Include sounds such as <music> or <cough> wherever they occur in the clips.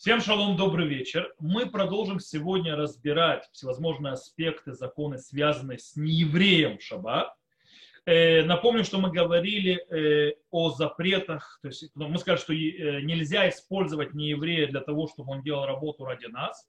Всем шалом, добрый вечер. Мы продолжим сегодня разбирать всевозможные аспекты законы, связанные с неевреем шаббат. Э, напомню, что мы говорили э, о запретах, то есть ну, мы сказали, что э, нельзя использовать нееврея для того, чтобы он делал работу ради нас.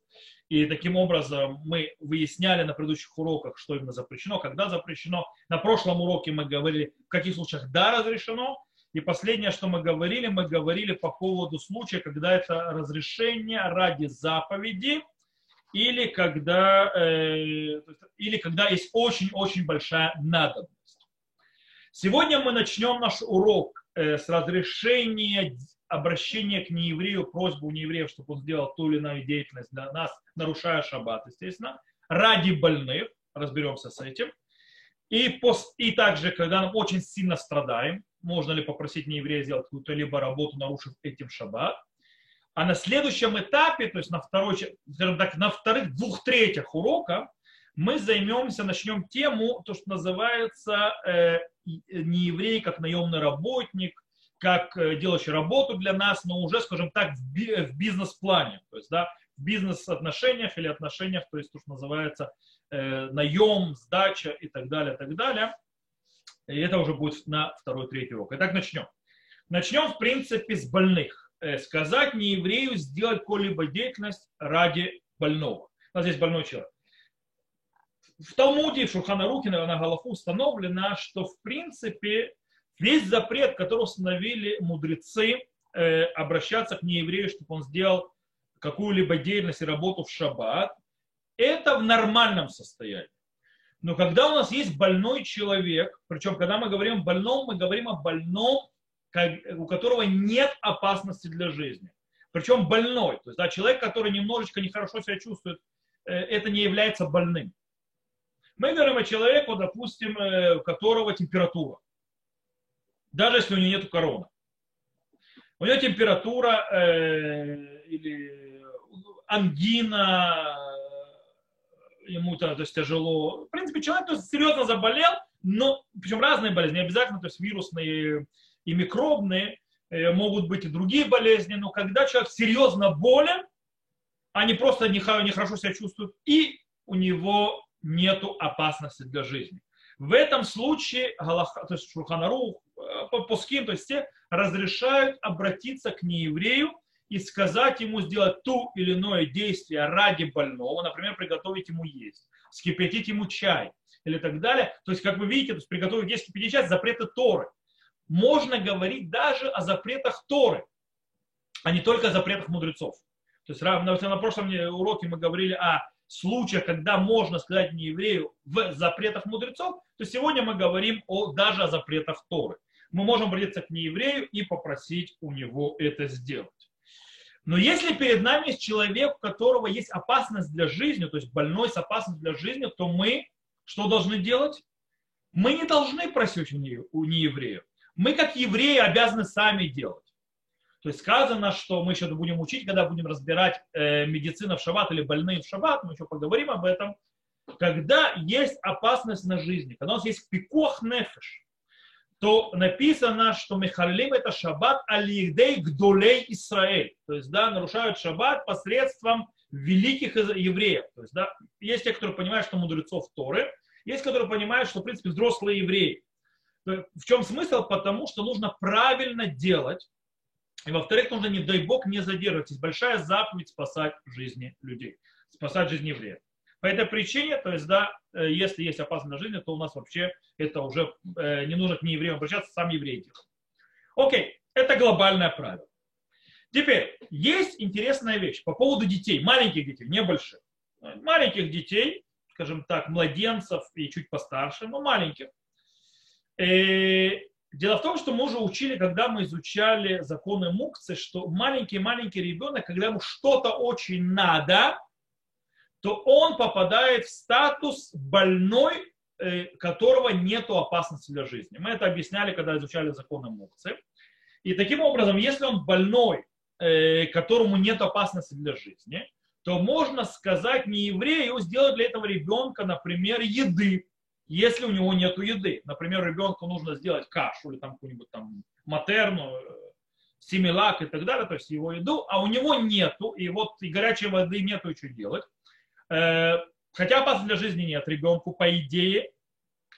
И таким образом мы выясняли на предыдущих уроках, что именно запрещено, когда запрещено. На прошлом уроке мы говорили, в каких случаях да разрешено, и последнее, что мы говорили, мы говорили по поводу случая, когда это разрешение ради заповеди, или когда, э, или когда есть очень-очень большая надобность. Сегодня мы начнем наш урок э, с разрешения обращения к нееврею, просьбу у чтобы он сделал ту или иную деятельность для нас, нарушая шаббат, естественно, ради больных, разберемся с этим. И, пос, и также, когда мы очень сильно страдаем, можно ли попросить нееврея сделать какую-то либо работу, нарушив этим шаббат. А на следующем этапе, то есть на, второй, так, на вторых двух третьих урока, мы займемся, начнем тему, то, что называется э, нееврей как наемный работник, как э, делающий работу для нас, но уже, скажем так, в, би, в бизнес-плане, то есть да, в бизнес-отношениях или отношениях, то есть то, что называется э, наем, сдача и так далее, так далее. И это уже будет на второй, третий урок. Итак, начнем. Начнем, в принципе, с больных. Э, сказать не еврею сделать какую-либо деятельность ради больного. У нас здесь больной человек. В Талмуде, в Шуханарухе, на Галаху установлено, что, в принципе, весь запрет, который установили мудрецы, э, обращаться к нееврею, чтобы он сделал какую-либо деятельность и работу в шаббат, это в нормальном состоянии. Но когда у нас есть больной человек, причем когда мы говорим о больном, мы говорим о больном, у которого нет опасности для жизни. Причем больной, то есть да, человек, который немножечко нехорошо себя чувствует, э, это не является больным. Мы говорим о человеке, допустим, э, у которого температура. Даже если у него нет короны. У него температура э, или ангина, ему то, то есть, тяжело. В принципе, человек то есть, серьезно заболел, но причем разные болезни, не обязательно то есть, вирусные и микробные, э, могут быть и другие болезни, но когда человек серьезно болен, а не просто нехорошо себя чувствует, и у него нет опасности для жизни. В этом случае Галаха, то есть Шурханарух, э, Пуским, то есть все разрешают обратиться к нееврею и сказать ему сделать ту или иное действие ради больного, например, приготовить ему есть, скипятить ему чай или так далее. То есть, как вы видите, то есть приготовить есть, скипятить чай, запреты Торы. Можно говорить даже о запретах Торы, а не только о запретах мудрецов. То есть на прошлом уроке мы говорили о случаях, когда можно сказать не еврею в запретах мудрецов, то сегодня мы говорим о, даже о запретах Торы. Мы можем обратиться к нееврею и попросить у него это сделать. Но если перед нами есть человек, у которого есть опасность для жизни, то есть больной с опасностью для жизни, то мы что должны делать? Мы не должны просить у неевреев. Мы, как евреи, обязаны сами делать. То есть сказано, что мы еще будем учить, когда будем разбирать э, медицину в шаббат или больные в шаббат, мы еще поговорим об этом, когда есть опасность на жизни, когда у нас есть пикох нефеш, то написано, что Михалим это шаббат алихдей гдолей Исраэль. То есть, да, нарушают шаббат посредством великих евреев. То есть, да, есть те, которые понимают, что мудрецов Торы, есть, которые понимают, что, в принципе, взрослые евреи. В чем смысл? Потому что нужно правильно делать. И, во-вторых, нужно, не дай Бог, не задерживаться. Большая заповедь спасать жизни людей, спасать жизни евреев. По этой причине, то есть, да, э, если есть опасность для жизни, то у нас вообще это уже э, не нужно к неевреям обращаться, сам еврей делает. Окей, это глобальное правило. Теперь, есть интересная вещь по поводу детей, маленьких детей, не больших. Маленьких детей, скажем так, младенцев и чуть постарше, но маленьких. И э, дело в том, что мы уже учили, когда мы изучали законы мукцы, что маленький-маленький ребенок, когда ему что-то очень надо, то он попадает в статус больной, э, которого нет опасности для жизни. Мы это объясняли, когда изучали законы Мукцы. И таким образом, если он больной, э, которому нет опасности для жизни, то можно сказать не еврею сделать для этого ребенка, например, еды, если у него нет еды. Например, ребенку нужно сделать кашу или там какую-нибудь там матерну, семилак и так далее, то есть его еду, а у него нету, и вот и горячей воды нету, что делать. Э, хотя опасности для жизни нет ребенку, по идее,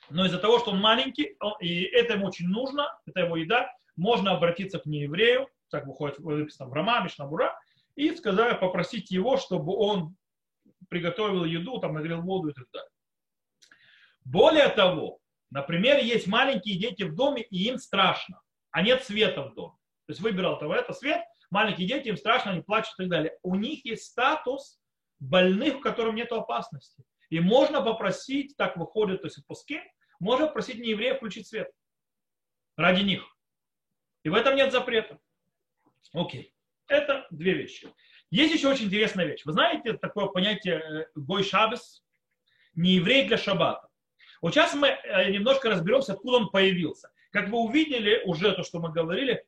но из-за того, что он маленький, и это ему очень нужно, это его еда, можно обратиться к нееврею, так выходит выписано в Рама, Мишнабура, и сказать, попросить его, чтобы он приготовил еду, там нагрел воду и так далее. Более того, например, есть маленькие дети в доме, и им страшно, а нет света в доме. То есть выбирал того, это свет, маленькие дети, им страшно, они плачут и так далее. У них есть статус больных, в котором нет опасности. И можно попросить, так выходит, то есть в пуске, можно попросить нееврея включить свет ради них. И в этом нет запрета. Окей. Это две вещи. Есть еще очень интересная вещь. Вы знаете такое понятие э, Гой Шабес? Не еврей для шаббата. Вот сейчас мы э, немножко разберемся, откуда он появился. Как вы увидели уже то, что мы говорили,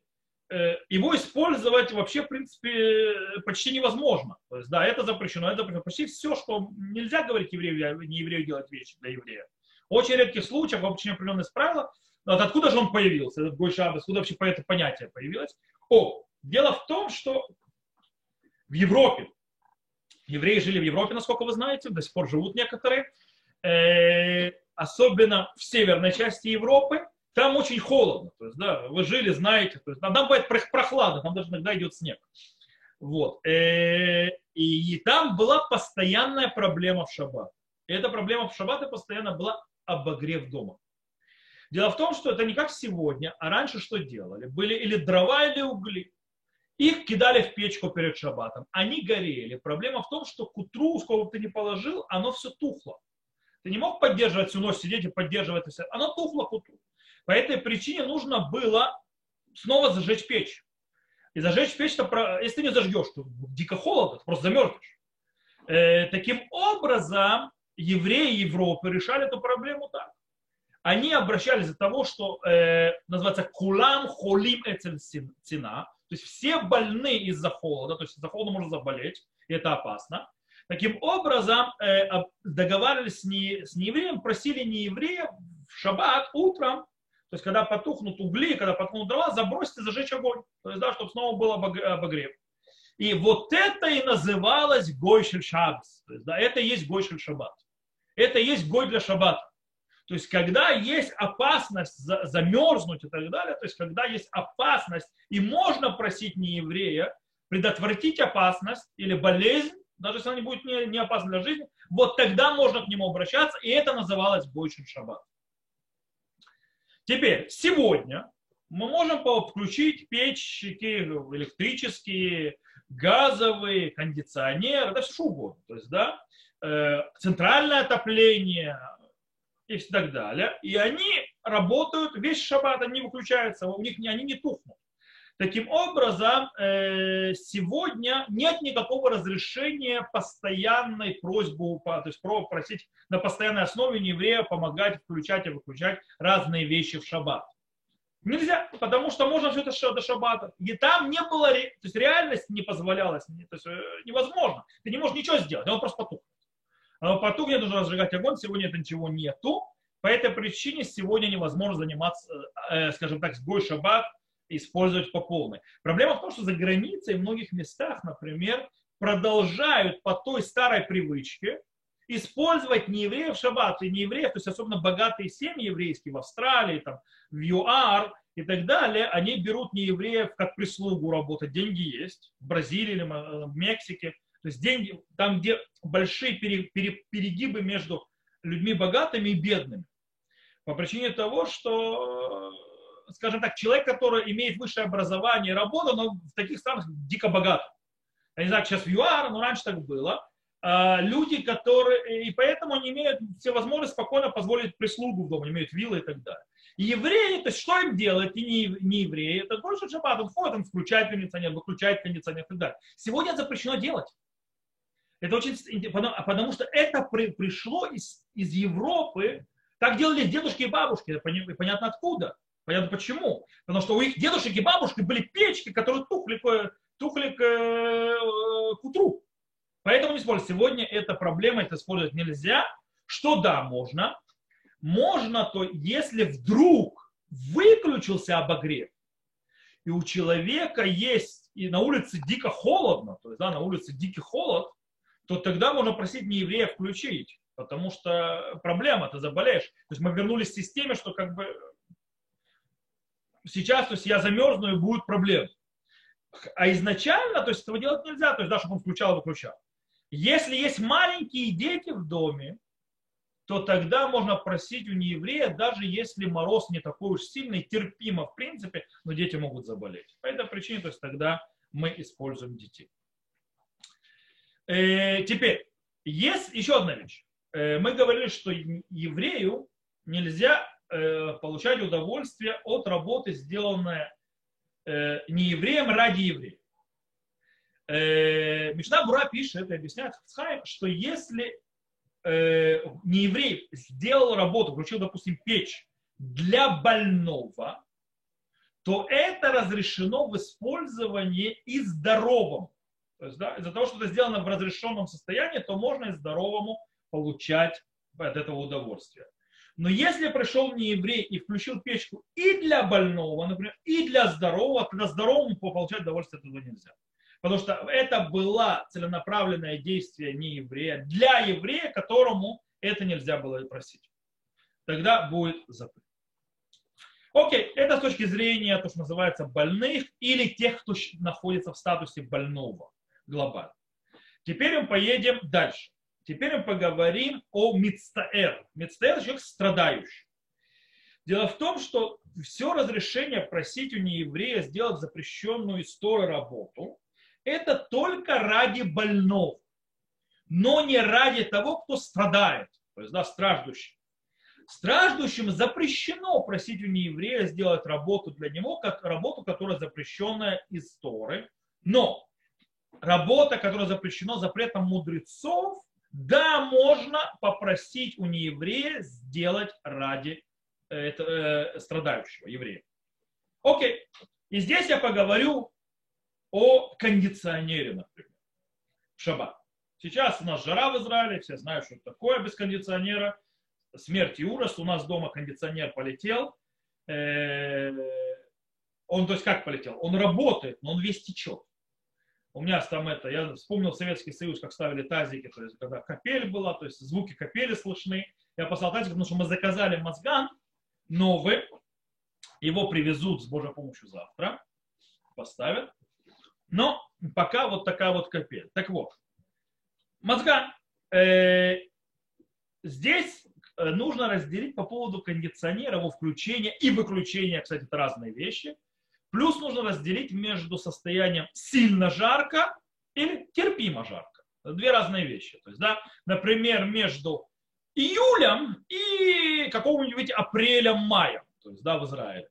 его использовать вообще, в принципе, почти невозможно. То есть, да, это запрещено, это запрещено. Почти все, что нельзя говорить еврею, не еврею делать вещи для еврея. Очень редких случаев, очень определенные правила. Вот откуда же он появился, этот Гой Шабас, откуда вообще это понятие появилось? О, дело в том, что в Европе, евреи жили в Европе, насколько вы знаете, до сих пор живут некоторые, э, особенно в северной части Европы, там очень холодно. То есть, да, вы жили, знаете, то есть, там бывает прохладно, там даже иногда идет снег. Вот. Э, и там была постоянная проблема в шаббат. И эта проблема в шаббат постоянно была обогрев дома. Дело в том, что это не как сегодня, а раньше что делали? Были или дрова, или угли. Их кидали в печку перед шаббатом. Они горели. Проблема в том, что к утру, сколько бы ты ни положил, оно все тухло. Ты не мог поддерживать всю ночь, сидеть и поддерживать это все. Оно тухло к утру. По этой причине нужно было снова зажечь печь. И зажечь печь, если ты не зажгешь, то дико холодно, ты просто замерзнешь. Э, таким образом, евреи Европы решали эту проблему так. Они обращались за того, что э, называется кулам холим эцель цена, то есть все больны из-за холода, то есть из-за холода можно заболеть, и это опасно. Таким образом, э, договаривались с, не, с неевреем, просили нееврея в шаббат утром, то есть когда потухнут угли, когда потухнут дрова, забросьте, зажечь огонь. То есть, да, чтобы снова был обогрев. И вот это и называлось Гойшель Шаббас. То есть, да, это и есть Гойшель Шаббат. Это и есть Гой для Шаббата. То есть, когда есть опасность замерзнуть и так далее, то есть, когда есть опасность, и можно просить нееврея предотвратить опасность или болезнь, даже если она не будет не, не опасна для жизни, вот тогда можно к нему обращаться, и это называлось бойшим шаббат. Теперь, сегодня мы можем включить печки электрические, газовые, кондиционеры, это все угодно. То есть, да, э, центральное отопление, и так далее. И они работают весь шаббат, они выключаются, у них они не тухнут. Таким образом, э, сегодня нет никакого разрешения постоянной просьбы, то есть просить на постоянной основе еврея помогать включать и выключать разные вещи в шаббат. Нельзя, потому что можно все это до шаббата. И там не было, то есть реальность не позволяла, то есть э, невозможно. Ты не можешь ничего сделать, он просто потух. А потухнет, нужно разжигать огонь, сегодня это ничего нету. По этой причине сегодня невозможно заниматься, э, скажем так, сбой шаббат, использовать по полной. Проблема в том, что за границей в многих местах, например, продолжают по той старой привычке использовать неевреев шаббат и неевреев, то есть особенно богатые семьи еврейские в Австралии, там, в ЮАР и так далее, они берут неевреев как прислугу работать. Деньги есть в Бразилии или в Мексике. То есть деньги, там, где большие перегибы между людьми богатыми и бедными. По причине того, что, скажем так, человек, который имеет высшее образование и работу, но в таких странах дико богат. Я не знаю, сейчас в ЮАР, но раньше так было. А, люди, которые, и поэтому они имеют все возможности спокойно позволить прислугу в дом, имеют виллы и так далее. Евреи, то есть что им делать, и не, не евреи, это больше шаббат, он ходит, он включает кондиционер, выключает кондиционер и так далее. Сегодня это запрещено делать. Это очень потому, потому что это при, пришло из, из Европы. Так делали дедушки и бабушки. Понятно откуда. Понятно почему. Потому что у их дедушек и бабушек были печки, которые тухли, тухли к, к утру. Поэтому не используют. Сегодня эта проблема, это использовать нельзя. Что да, можно. Можно, то если вдруг выключился обогрев, и у человека есть, и на улице дико холодно, то есть да, на улице дикий холод, то тогда можно просить не еврея включить, потому что проблема, ты заболеешь. То есть мы вернулись к системе, что как бы сейчас, то есть я замерзну и будет проблема. А изначально, то есть этого делать нельзя, то есть да, чтобы он включал и выключал. Если есть маленькие дети в доме, то тогда можно просить у нееврея, даже если мороз не такой уж сильный, терпимо в принципе, но дети могут заболеть. По этой причине, то есть тогда мы используем детей. Э, теперь, есть еще одна вещь. Э, мы говорили, что еврею нельзя получать удовольствие от работы, сделанной э, не евреем ради еврея. Э, Мишна Бура пишет, это объясняет что если э, не еврей сделал работу, включил, допустим, печь для больного, то это разрешено в использовании и здоровому. То есть, да, из-за того, что это сделано в разрешенном состоянии, то можно и здоровому получать от этого удовольствие. Но если пришел не еврей и включил печку и для больного, например, и для здорового, тогда здоровому получать удовольствие этого нельзя. Потому что это было целенаправленное действие не еврея, для еврея, которому это нельзя было просить. Тогда будет запрет. Окей, это с точки зрения, то, что называется, больных или тех, кто находится в статусе больного глобально. Теперь мы поедем дальше. Теперь мы поговорим о мицтаэр. Мицтаэр – человек страдающий. Дело в том, что все разрешение просить у нееврея сделать запрещенную историю работу, это только ради больного, но не ради того, кто страдает, то есть да, страждущий. Страждущим запрещено просить у нееврея сделать работу для него, как работу, которая запрещенная из Торы. Но работа, которая запрещена запретом мудрецов, да, можно попросить у нееврея сделать ради э, э, страдающего еврея. Окей. И здесь я поговорю о кондиционере, например, в шаббат. Сейчас у нас жара в Израиле, все знают, что такое без кондиционера. Смерть и ужас. У нас дома кондиционер полетел. Э, он, то есть как полетел? Он работает, но он весь течет. У меня там это, я вспомнил Советский Союз, как ставили тазики, то есть когда капель была, то есть звуки капели слышны. Я послал тазик, потому что мы заказали мозган новый, его привезут с Божьей помощью завтра, поставят. Но пока вот такая вот капель. Так вот, мозга. Э, здесь э, нужно разделить по поводу кондиционера, его включения и выключения, кстати, это разные вещи. Плюс нужно разделить между состоянием сильно жарко или терпимо жарко. Две разные вещи. То есть, да, например, между июлем и какого-нибудь апрелем-маем, то есть, да, в Израиле.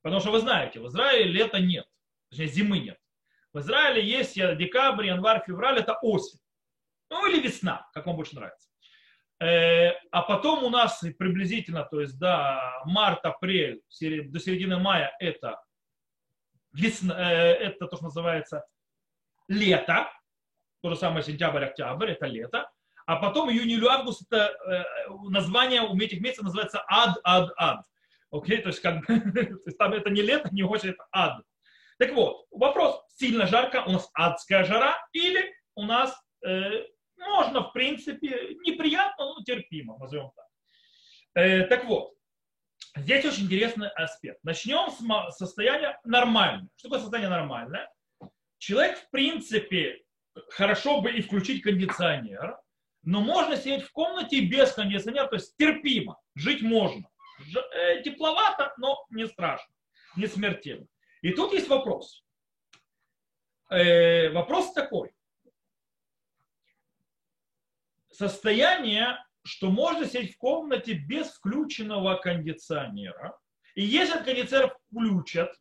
Потому что вы знаете, в Израиле лета нет, точнее, зимы нет. В Израиле есть декабрь, январь, февраль, это осень. Ну или весна, как вам больше нравится. Э, а потом у нас приблизительно, то есть да, март, апрель, до середины мая это, весна, э, это то, что называется лето. То же самое сентябрь, октябрь, это лето. А потом июнь, июль, август, это э, название у этих месяцев называется ад, ад, ад. Окей, то есть как <laughs> то есть там это не лето, не очень, это ад. Так вот, вопрос, сильно жарко, у нас адская жара, или у нас э, можно, в принципе, неприятно, но терпимо, назовем так. Э, так вот, здесь очень интересный аспект. Начнем с состояния нормального. Что такое состояние нормальное? Человек, в принципе, хорошо бы и включить кондиционер, но можно сидеть в комнате без кондиционера, то есть терпимо, жить можно. Э, тепловато, но не страшно, не смертельно. И тут есть вопрос. Э, вопрос такой. Состояние, что можно сидеть в комнате без включенного кондиционера, и если кондиционер включат,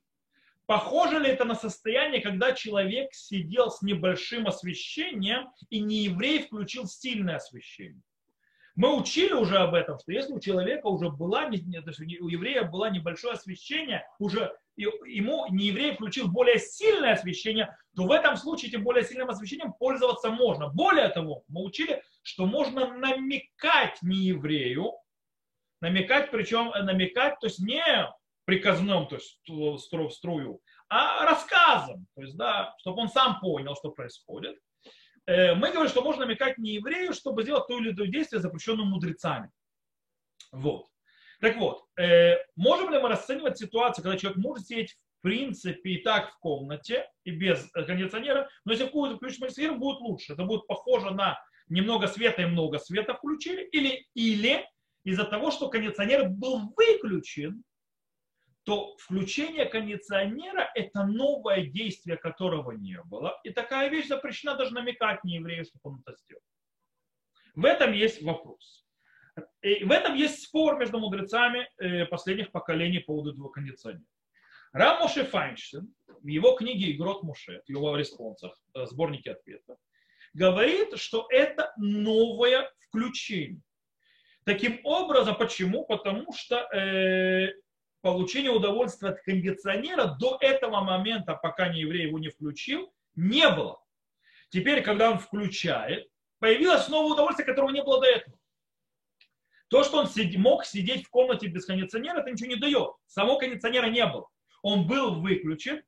похоже ли это на состояние, когда человек сидел с небольшим освещением, и не еврей включил сильное освещение? Мы учили уже об этом, что если у человека уже была, у еврея было небольшое освещение, уже ему не еврей включил более сильное освещение, то в этом случае этим более сильным освещением пользоваться можно. Более того, мы учили, что можно намекать не еврею, намекать, причем намекать, то есть не приказным, то есть струю, а рассказом, то есть, да, чтобы он сам понял, что происходит. Э, мы говорим, что можно намекать не еврею, чтобы сделать то или иное действие, запрещенное мудрецами. Вот. Так вот, э, можем ли мы расценивать ситуацию, когда человек может сидеть в принципе и так в комнате и без кондиционера, но если какую-то включить сферу, будет лучше. Это будет похоже на немного света и много света включили, или, или из-за того, что кондиционер был выключен, то включение кондиционера – это новое действие, которого не было. И такая вещь запрещена даже намекать не еврею, чтобы он это сделал. В этом есть вопрос. И в этом есть спор между мудрецами э, последних поколений по поводу этого кондиционера. Рам Моше Файнштейн в его книге «Игрот Моше», в его респонсах, э, сборнике ответов, говорит, что это новое включение. Таким образом, почему? Потому что э, получение удовольствия от кондиционера до этого момента, пока не еврей его не включил, не было. Теперь, когда он включает, появилось новое удовольствие, которого не было до этого. То, что он мог сидеть в комнате без кондиционера, это ничего не дает. Самого кондиционера не было. Он был выключен.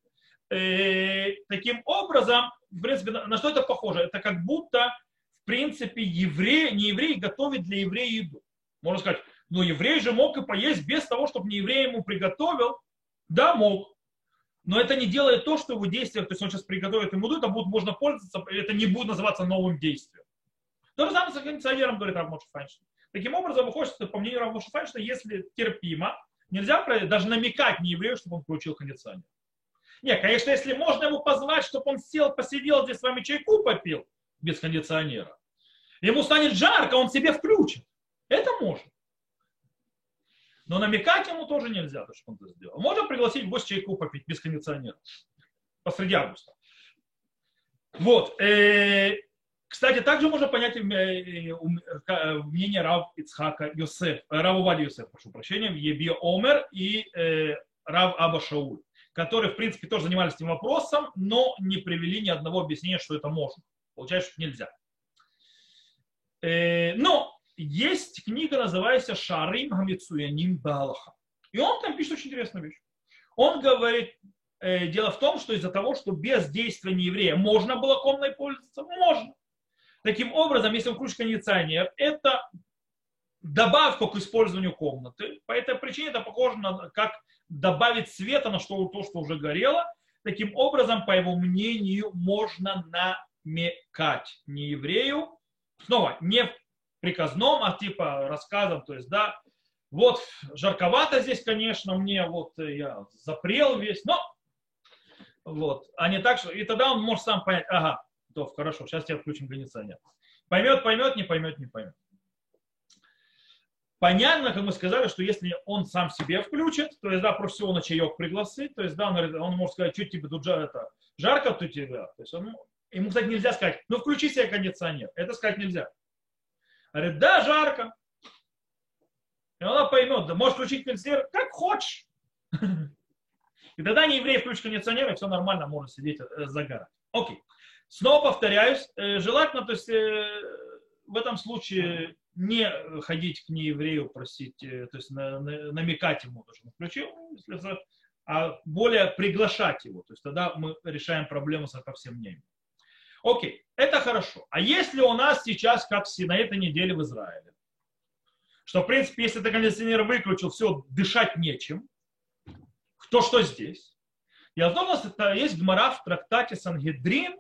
Э, таким образом, в принципе, на что это похоже? Это как будто, в принципе, еврей, не еврей готовит для еврея еду. Можно сказать, но еврей же мог и поесть без того, чтобы не еврей ему приготовил. Да, мог. Но это не делает то, что его действие, то есть он сейчас приготовит ему еду, это будет можно пользоваться, это не будет называться новым действием. То же самое с кондиционером, говорит Равмош Файнштейн. Таким образом, выходит, что, по мнению Равмоша Файнштейна, если терпимо, нельзя даже намекать не еврею, чтобы он включил кондиционер. Нет, конечно, если можно ему позвать, чтобы он сел, посидел здесь с вами чайку попил без кондиционера, ему станет жарко, он себе включит. Это можно. Но намекать ему тоже нельзя, то, что он это сделал. Можно пригласить в гости чайку попить без кондиционера посреди августа. Вот. Э, кстати, также можно понять э, э, мнение Рав Ицхака Йосеф, Рав Вади Йосеф, прошу прощения, Еби Омер и Рав Аба Шауль, которые, в принципе, тоже занимались этим вопросом, но не привели ни одного объяснения, что это можно. Получается, что нельзя. Но есть книга, называется Шарим Хамицуяним Балаха. И он там пишет очень интересную вещь. Он говорит, э, дело в том, что из-за того, что без действия нееврея можно было комнатой пользоваться, можно. Таким образом, если он включит кондиционер, это добавка к использованию комнаты. По этой причине это похоже на как добавить света на что, то, что уже горело. Таким образом, по его мнению, можно намекать не еврею, снова, не приказном, а типа рассказом, то есть, да, вот жарковато здесь, конечно, мне, вот я запрел весь, но вот, а не так, что, и тогда он может сам понять, ага, то хорошо, сейчас тебе включим кондиционер. Поймет, поймет, не поймет, не поймет. Понятно, как мы сказали, что если он сам себе включит, то есть, да, проще всего на чаек пригласить, то есть, да, он, он может сказать, что тебе тут это, жарко тут тебя, то есть, он, ему, кстати, нельзя сказать, ну, включи себе кондиционер, это сказать нельзя. Говорит, да, жарко. И она поймет, да можешь включить кондиционер как хочешь. <laughs> И тогда не еврей включит кондиционер, и все нормально, можно сидеть э, загорать. Окей. Снова повторяюсь, э, желательно, то есть э, в этом случае не ходить к нееврею, просить, то есть намекать ему, что он включил, а более приглашать его. То есть тогда мы решаем проблему со всем мнением. Окей, это хорошо. А если у нас сейчас, как на этой неделе в Израиле, что, в принципе, если ты кондиционер выключил, все, дышать нечем, то что здесь? Я думал, это есть гмара в трактате Сангедрин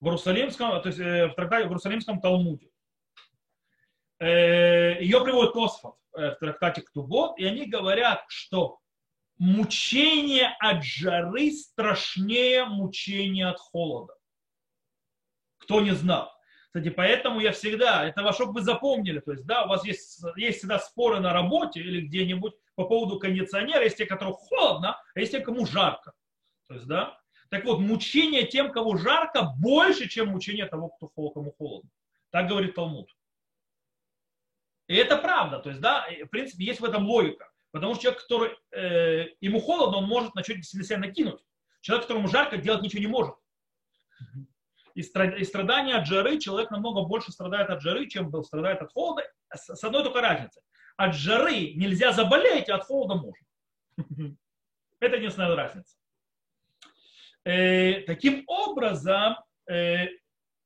в Иерусалимском, то есть э, в трактате в Иерусалимском Талмуде. Э, Ее приводит Тосфот э, в трактате Ктубот, и они говорят, что мучение от жары страшнее мучения от холода кто не знал. Кстати, поэтому я всегда, это чтобы вы запомнили, то есть, да, у вас есть, есть всегда споры на работе или где-нибудь по поводу кондиционера, есть те, которым холодно, а есть те, кому жарко. То есть, да, так вот, мучение тем, кого жарко, больше, чем мучение того, кто, кому холодно. Так говорит Талмуд. И это правда. То есть, да, в принципе, есть в этом логика. Потому что человек, который э, ему холодно, он может начать себя накинуть. Человек, которому жарко, делать ничего не может и страдания от жары, человек намного больше страдает от жары, чем был страдает от холода, с одной только разницей. От жары нельзя заболеть, а от холода можно. <laughs> Это единственная разница. Э, таким образом, э,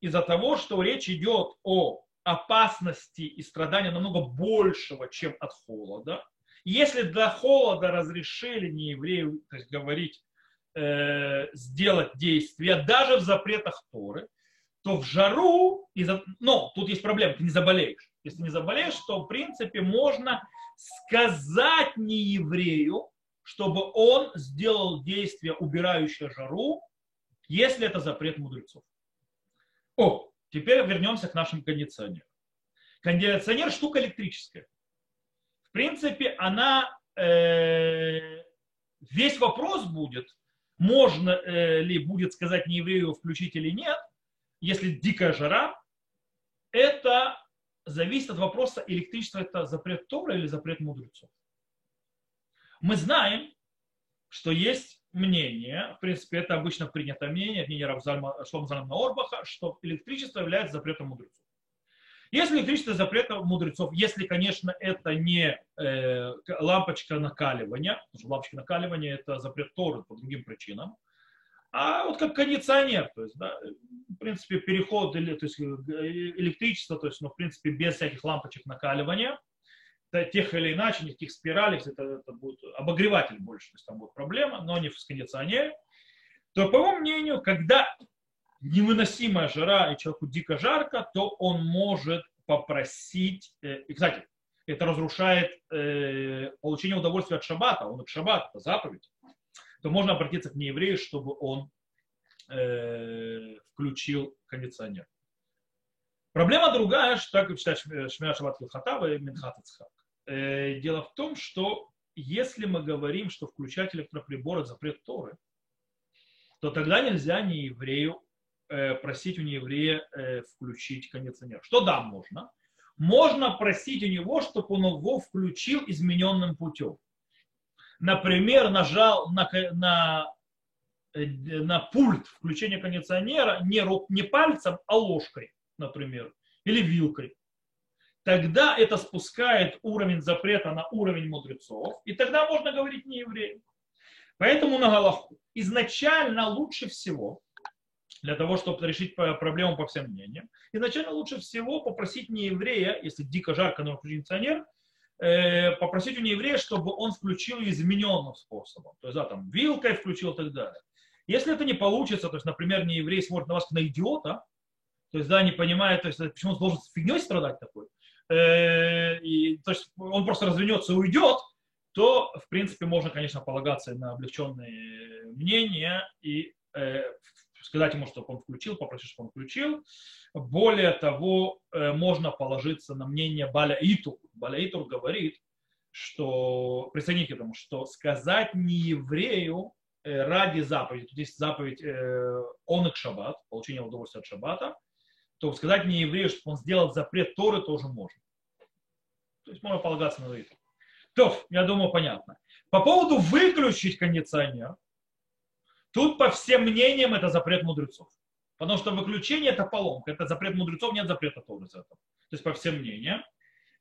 из-за того, что речь идет о опасности и страдания намного большего, чем от холода, если до холода разрешили не еврею то есть, говорить, э, сделать действия, даже в запретах Торы, то в жару, но тут есть проблема, ты не заболеешь. Если не заболеешь, то в принципе можно сказать не еврею, чтобы он сделал действие, убирающее жару, если это запрет мудрецов. О, теперь вернемся к нашим кондиционерам. Кондиционер штука электрическая. В принципе, она э, весь вопрос будет, можно э, ли будет сказать не еврею включить или нет, если дикая жара, это зависит от вопроса, электричество это запрет Тора или запрет мудрецов. Мы знаем, что есть мнение, в принципе, это обычно принято мнение, мнение Равзальма Шломзальма Орбаха, что электричество является запретом мудрецов. Если электричество запрета мудрецов, если, конечно, это не э, лампочка накаливания, потому что лампочка накаливания это запрет Торы по другим причинам, а вот как кондиционер, то есть, да, в принципе, переход, то есть э, электричество, то есть, ну, в принципе, без всяких лампочек накаливания, тех или иначе, никаких спиралей, это, это будет обогреватель больше, то есть там будет проблема, но не в кондиционере, то, по моему мнению, когда невыносимая жара и человеку дико жарко, то он может попросить, э, и, кстати, это разрушает э, получение удовольствия от шаббата, он от шаббата, это заповедь, то можно обратиться к нееврею, чтобы он э, включил кондиционер. Проблема другая, что так читать Шмия Шаббат Хатава и Минхат э, Дело в том, что если мы говорим, что включать электроприбор это запрет Торы, то тогда нельзя не еврею просить у нееврея э, включить кондиционер. Что да, можно? Можно просить у него, чтобы он его включил измененным путем например, нажал на, на, э, на пульт включения кондиционера не, не пальцем, а ложкой, например, или вилкой, тогда это спускает уровень запрета на уровень мудрецов, и тогда можно говорить не евреям. Поэтому на Галаху изначально лучше всего, для того, чтобы решить проблему по всем мнениям, изначально лучше всего попросить не еврея, если дико жарко на кондиционер, Э, попросить у нееврея, чтобы он включил измененным способом. То есть, да, там, вилкой включил и так далее. Если это не получится, то есть, например, не еврей смотрит на вас на идиота, то есть, да, не понимает, то есть, почему он должен с фигней страдать такой, э, и, то есть, он просто развернется и уйдет, то, в принципе, можно, конечно, полагаться на облегченные мнения и э, сказать ему, чтобы он включил, попросить, чтобы он включил. Более того, э, можно положиться на мнение Баля Итур. Баля Итур говорит, что, присоедините к этому, что сказать не еврею э, ради заповеди, тут есть заповедь э, он к шаббат, получение удовольствия от шаббата, то сказать не еврею, чтобы он сделал запрет Торы, тоже можно. То есть можно полагаться на это. То, я думаю, понятно. По поводу выключить кондиционер, тут по всем мнениям это запрет мудрецов. Потому что выключение это поломка, это запрет мудрецов, нет запрета Торы за это. То есть по всем мнениям.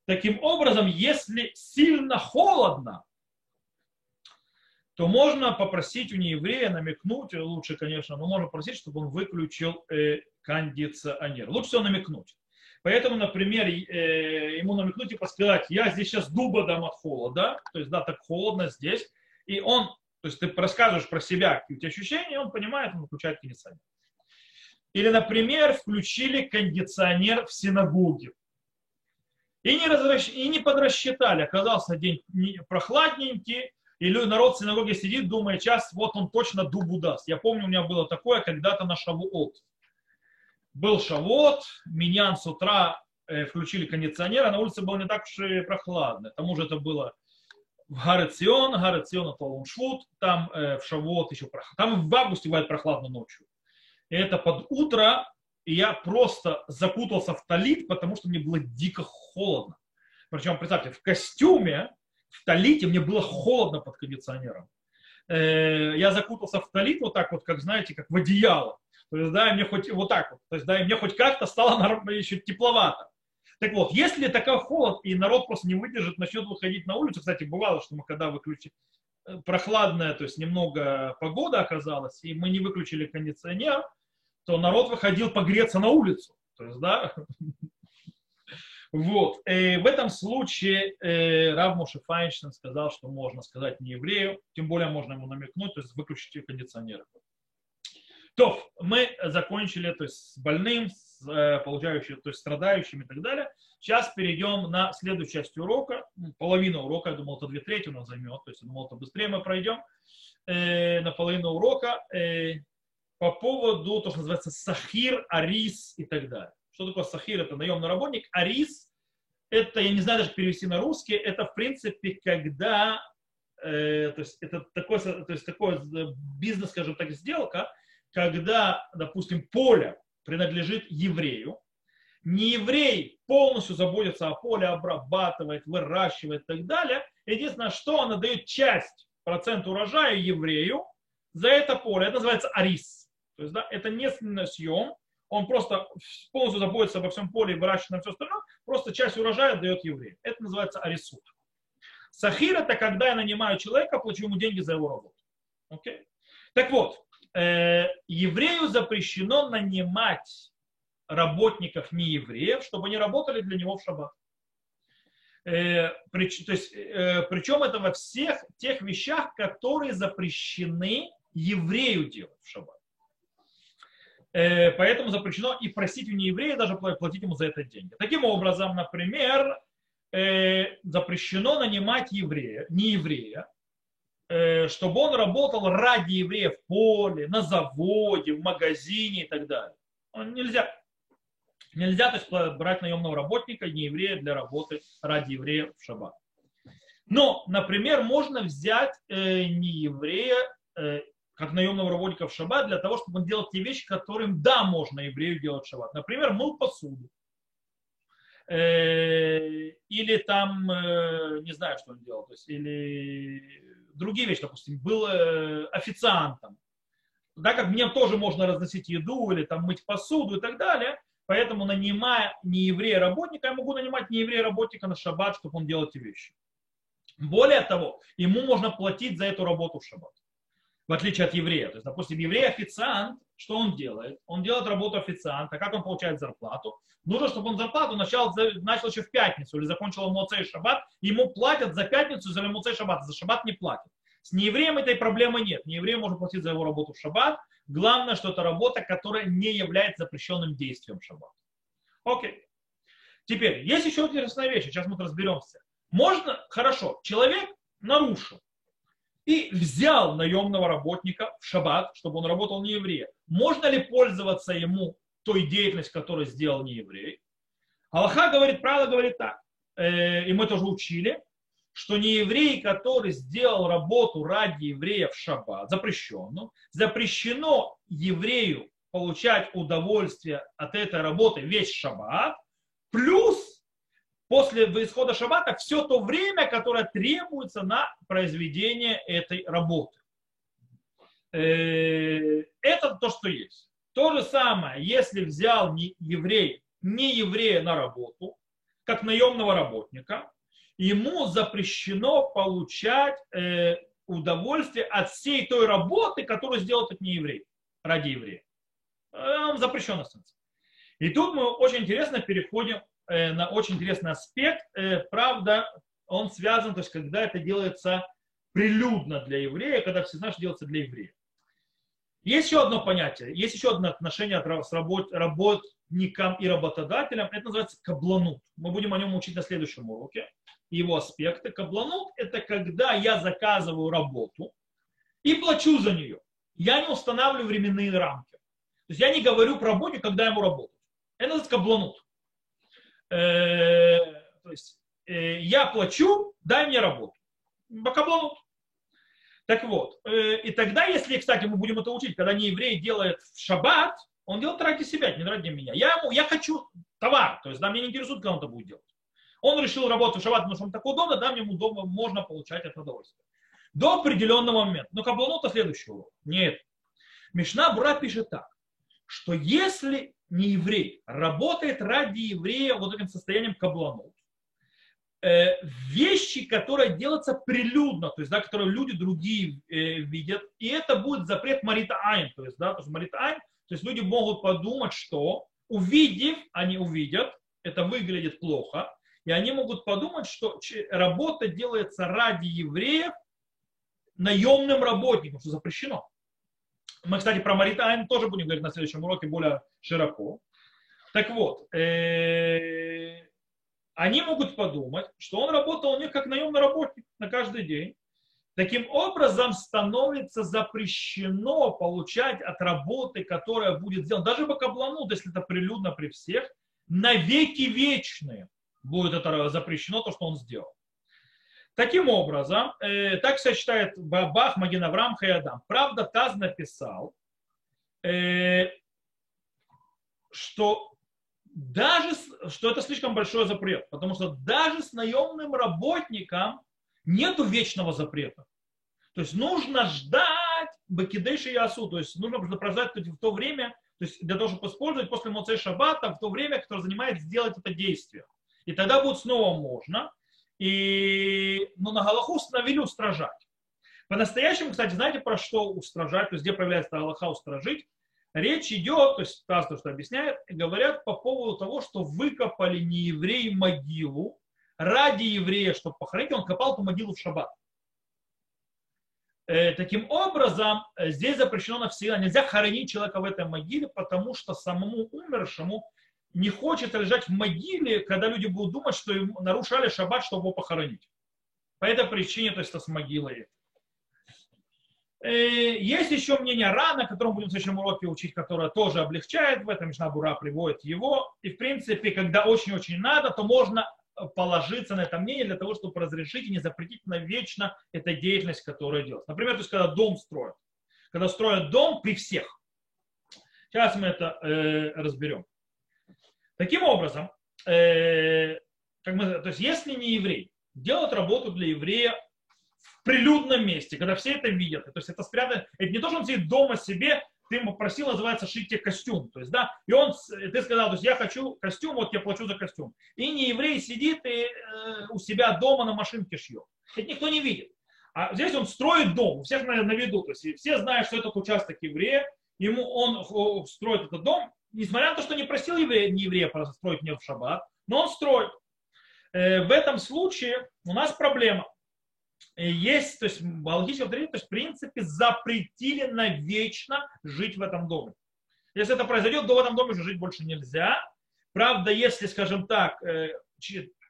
Таким образом, если сильно холодно, то можно попросить у нееврея намекнуть, лучше, конечно, но можно попросить, чтобы он выключил э, кондиционер. Лучше всего намекнуть. Поэтому, например, э, ему намекнуть и подсказать, я здесь сейчас дуба дам от холода, то есть, да, так холодно здесь, и он, то есть ты рассказываешь про себя, какие у тебя ощущения, и он понимает, он выключает кондиционер. Или, например, включили кондиционер в синагоге. И не, разращ... и не подрасчитали. Оказался день прохладненький, и народ в синагоге сидит, думая, час, вот он точно дубу даст. Я помню, у меня было такое когда-то на Шавуот. Был Шавуот, меня с утра э, включили кондиционер, а на улице было не так уж и прохладно. К тому же это было в Гарацион, Гарацион это Луншвуд, там э, в Шавуот еще прохладно. Там в августе бывает прохладно ночью. И это под утро, и я просто закутался в талит, потому что мне было дико холодно. Причем, представьте, в костюме, в талите мне было холодно под кондиционером. Э, я закутался в талит вот так вот, как знаете, как в одеяло. То есть, да, мне хоть вот так вот. То есть, да, и мне хоть как-то стало еще тепловато. Так вот, если такой холод, и народ просто не выдержит, начнет выходить на улицу, кстати, бывало, что мы когда выключили, прохладная, то есть немного погода оказалась, и мы не выключили кондиционер, то народ выходил погреться на улицу. То есть, да, <laughs> вот. И в этом случае э, Рав Моше Файнштейн сказал, что можно сказать не еврею, тем более можно ему намекнуть, то есть выключить кондиционер. То, мы закончили то есть, с больным, с э, получающим, то есть страдающим и так далее. Сейчас перейдем на следующую часть урока, половину урока, я думал, это две трети у нас займет, то есть я думал, это быстрее мы пройдем э, на половину урока э, по поводу то, что называется сахир, арис и так далее. Что такое сахир? Это наемный работник. Арис, это, я не знаю даже перевести на русский, это в принципе, когда, э, то есть это такой, то есть такой бизнес, скажем так, сделка, когда, допустим, поле принадлежит еврею, не еврей полностью заботится о поле, обрабатывает, выращивает и так далее. Единственное, что он отдает часть, процент урожая еврею за это поле. Это называется арис. То есть, да, это не съем, он просто полностью заботится обо всем поле и выращивает все остальное, просто часть урожая дает еврею. Это называется арисут. Сахир это когда я нанимаю человека, плачу ему деньги за его работу. Okay? Так вот, э, еврею запрещено нанимать работников неевреев, чтобы они работали для него в шаббат. Э, при, то есть, э, причем это во всех тех вещах, которые запрещены еврею делать в шаббат. Э, поэтому запрещено и просить у нееврея даже платить ему за это деньги. Таким образом, например, э, запрещено нанимать еврея, не еврея, Э, чтобы он работал ради евреев в поле, на заводе, в магазине и так далее. Нельзя. Нельзя то есть, брать наемного работника, не еврея, для работы ради евреев в шаббат. Но, например, можно взять э, не еврея, э, как наемного работника в шаббат, для того, чтобы он делал те вещи, которым, да, можно еврею делать в шаббат. Например, мыл посуду. Э, или там, э, не знаю, что он делал, то есть, или другие вещи, допустим, был э, официантом, да, как мне тоже можно разносить еду или там мыть посуду и так далее, поэтому нанимая не еврея работника, я могу нанимать не еврея работника на шаббат, чтобы он делал эти вещи. Более того, ему можно платить за эту работу в шаббат, в отличие от еврея. То есть, допустим, еврей-официант, что он делает? Он делает работу официанта, как он получает зарплату? Нужно, чтобы он зарплату начал, начал еще в пятницу или закончил Моцей Шаббат. Ему платят за пятницу за Моцей Шаббат, за Шаббат не платят. С неевреем этой проблемы нет. Нееврей может платить за его работу в Шаббат. Главное, что это работа, которая не является запрещенным действием Шаббат. Окей. Теперь, есть еще интересная вещь, сейчас мы разберемся. Можно, хорошо, человек нарушил и взял наемного работника в шаббат, чтобы он работал не еврея. Можно ли пользоваться ему той деятельностью, которую сделал не еврей? Аллаха говорит, правило говорит так, э, и мы тоже учили, что не еврей, который сделал работу ради еврея в шаббат, запрещенную, запрещено еврею получать удовольствие от этой работы весь шаббат, плюс после исхода шаббата все то время, которое требуется на произведение этой работы. Э, это то, что есть. То же самое, если взял еврей, не еврея на работу, как наемного работника, ему запрещено получать э, удовольствие от всей той работы, которую сделал этот не еврей, ради еврея. Э, он запрещен остается. И тут мы очень интересно переходим на очень интересный аспект. Э, правда, он связан, то есть когда это делается прилюдно для еврея, когда все что делается для еврея. Есть еще одно понятие, есть еще одно отношение с работ, работником и работодателем, это называется кабланут. Мы будем о нем учить на следующем уроке, его аспекты. Кабланут – это когда я заказываю работу и плачу за нее. Я не устанавливаю временные рамки. То есть я не говорю про работе, когда ему работать. Это называется кабланут. Э, то есть э, я плачу, дай мне работу. Кабланут. Так вот, э, и тогда, если, кстати, мы будем это учить, когда не еврей делает в шаббат, он делает ради себя, не ради меня. Я, ему, я хочу товар, то есть да, меня не интересует, когда он это будет делать. Он решил работать в шаббат, потому что ему так удобно, да, мне удобно, можно получать это удовольствие. До определенного момента. Но каблану это следующий урок. Нет. Мишна Бура пишет так, что если не еврей работает ради еврея вот этим состоянием кабланут, э, вещи, которые делаются прилюдно, то есть, да, которые люди другие э, видят, и это будет запрет Марита Айн, то есть, да, то есть Марита Айн, то есть люди могут подумать, что увидев, они увидят, это выглядит плохо, и они могут подумать, что работа делается ради евреев наемным работником, что запрещено. Мы, кстати, про Маритайм тоже будем говорить на следующем уроке более широко. Так вот, э, они могут подумать, что он работал у них как наемный работник на каждый день. Таким образом, становится запрещено получать от работы, которая будет сделана, даже по каблану, если это прилюдно при всех, навеки вечные будет это запрещено, то, что он сделал. Таким образом, э, так себя считает Бабах, Маген Авраам, Хаядам. Правда, Таз написал, э, что даже, что это слишком большой запрет, потому что даже с наемным работником нет вечного запрета. То есть нужно ждать Бакидеш и Ясу, то есть нужно прождать в то время, то есть для того, чтобы использовать после Моцей Шаббата в то время, которое занимает сделать это действие. И тогда будет снова можно. И, но на Галаху установили устражать. По-настоящему, кстати, знаете, про что устражать, то есть где проявляется Аллаха устражить? Речь идет, то есть Таз то, что объясняет, говорят по поводу того, что выкопали не евреи могилу, ради еврея, чтобы похоронить, он копал эту могилу в шаббат. Э, таким образом, э, здесь запрещено навсегда. Нельзя хоронить человека в этой могиле, потому что самому умершему не хочет лежать в могиле, когда люди будут думать, что ему нарушали шаббат, чтобы его похоронить. По этой причине, то есть это с могилой. Э, есть еще мнение Рана, которое мы будем в следующем уроке учить, которое тоже облегчает в этом. Мишна Бура приводит его. И в принципе, когда очень-очень надо, то можно положиться на это мнение для того, чтобы разрешить и не запретить навечно эту деятельность, которая делается. Например, то есть, когда дом строят. Когда строят дом при всех. Сейчас мы это э, разберем. Таким образом, э, как мы, то есть если не еврей делает работу для еврея в прилюдном месте, когда все это видят, то есть это спрятано, это не то, что он сидит дома себе, ты ему просил, называется, шить тебе костюм. То есть, да, и он, ты сказал, то есть я хочу костюм, вот я плачу за костюм. И не еврей сидит и э, у себя дома на машинке шьет. Это никто не видит. А здесь он строит дом, у всех на, на виду. То есть все знают, что этот участок еврея, ему он строит этот дом, несмотря на то, что не просил еврея, не еврея строить мне в шаббат, но он строит. Э, в этом случае у нас проблема. Э, есть, то есть логическое то есть в принципе запретили навечно жить в этом доме. Если это произойдет, то в этом доме уже жить больше нельзя. Правда, если, скажем так, э,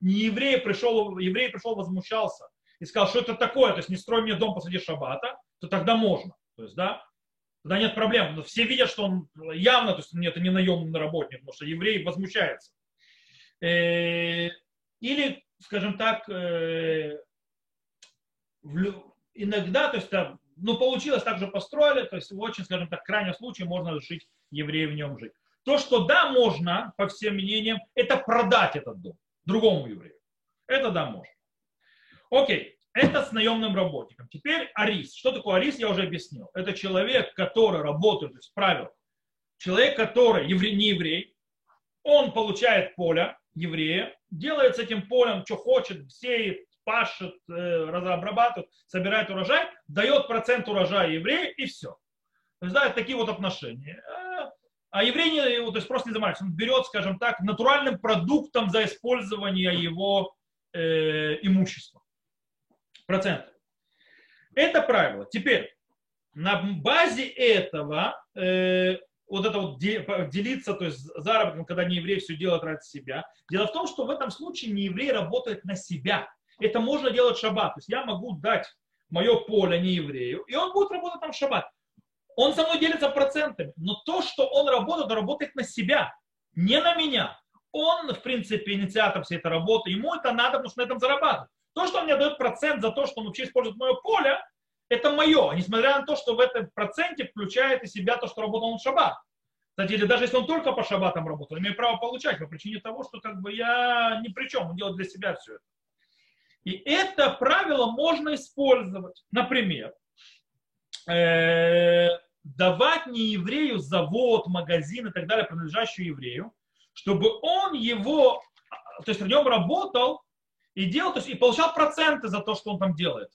не еврей пришел, еврей пришел, возмущался и сказал, что это такое, то есть не строй мне дом посреди шаббата, то тогда можно. То есть, да, тогда нет проблем. Но все видят, что он явно, то есть это не наемный работник, потому что еврей возмущается. Э, или, скажем так, э, иногда, то есть, ну, получилось, так же построили, то есть в очень, скажем так, крайнем случае можно решить еврею в нем жить. То, что да, можно, по всем мнениям, это продать этот дом другому еврею. Это да, можно. Окей. Это с наемным работником. Теперь арис. Что такое арис, я уже объяснил. Это человек, который работает, то есть правил. Человек, который еврей, не еврей, он получает поле еврея, делает с этим полем, что хочет, сеет, пашет, э, разрабатывает, собирает урожай, дает процент урожая еврею и все. То есть, да, такие вот отношения. А еврей не, то есть просто не заморачивается. Он берет, скажем так, натуральным продуктом за использование его э, имущества процентов. Это правило. Теперь, на базе этого, э, вот это вот делиться, то есть заработком, когда не еврей все делает ради себя. Дело в том, что в этом случае не еврей работает на себя. Это можно делать шаббат. То есть я могу дать мое поле не еврею, и он будет работать там в шаббат. Он со мной делится процентами. Но то, что он работает, он работает на себя, не на меня. Он, в принципе, инициатор всей этой работы. Ему это надо, потому что на этом зарабатывает. То, что он мне дает процент за то, что он вообще использует мое поле, это мое, несмотря на то, что в этом проценте включает из себя то, что работал он в шаббат. Кстати, или даже если он только по шаббатам работал, имею право получать по причине того, что как бы я ни при чем, он делает для себя все это. И это правило можно использовать. Например, э, давать не еврею завод, магазин и так далее, принадлежащий еврею, чтобы он его, то есть в нем работал и делал, то есть и получал проценты за то, что он там делает.